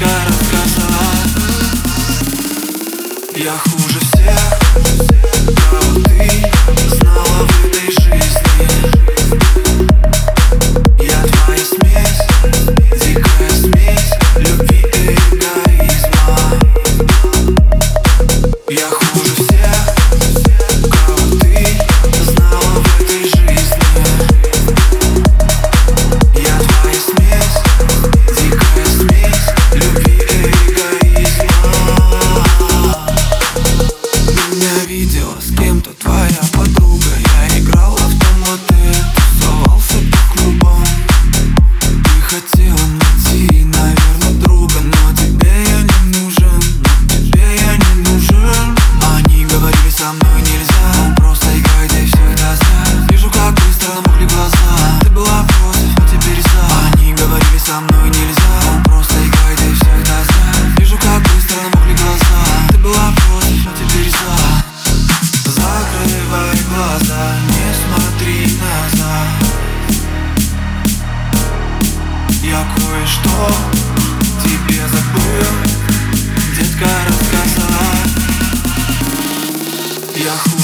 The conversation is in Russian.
сказка рассказала. Я хуже найти, наверное, Но тебе я не нужен, но тебе я не нужен. Они говорили, со мной нельзя. Просто играй, ты всегда за Вижу, как быстро намокли глаза. Ты была против, а теперь за Они говорили, со мной нельзя. я кое-что тебе забыл. Детка рассказала. Я хуй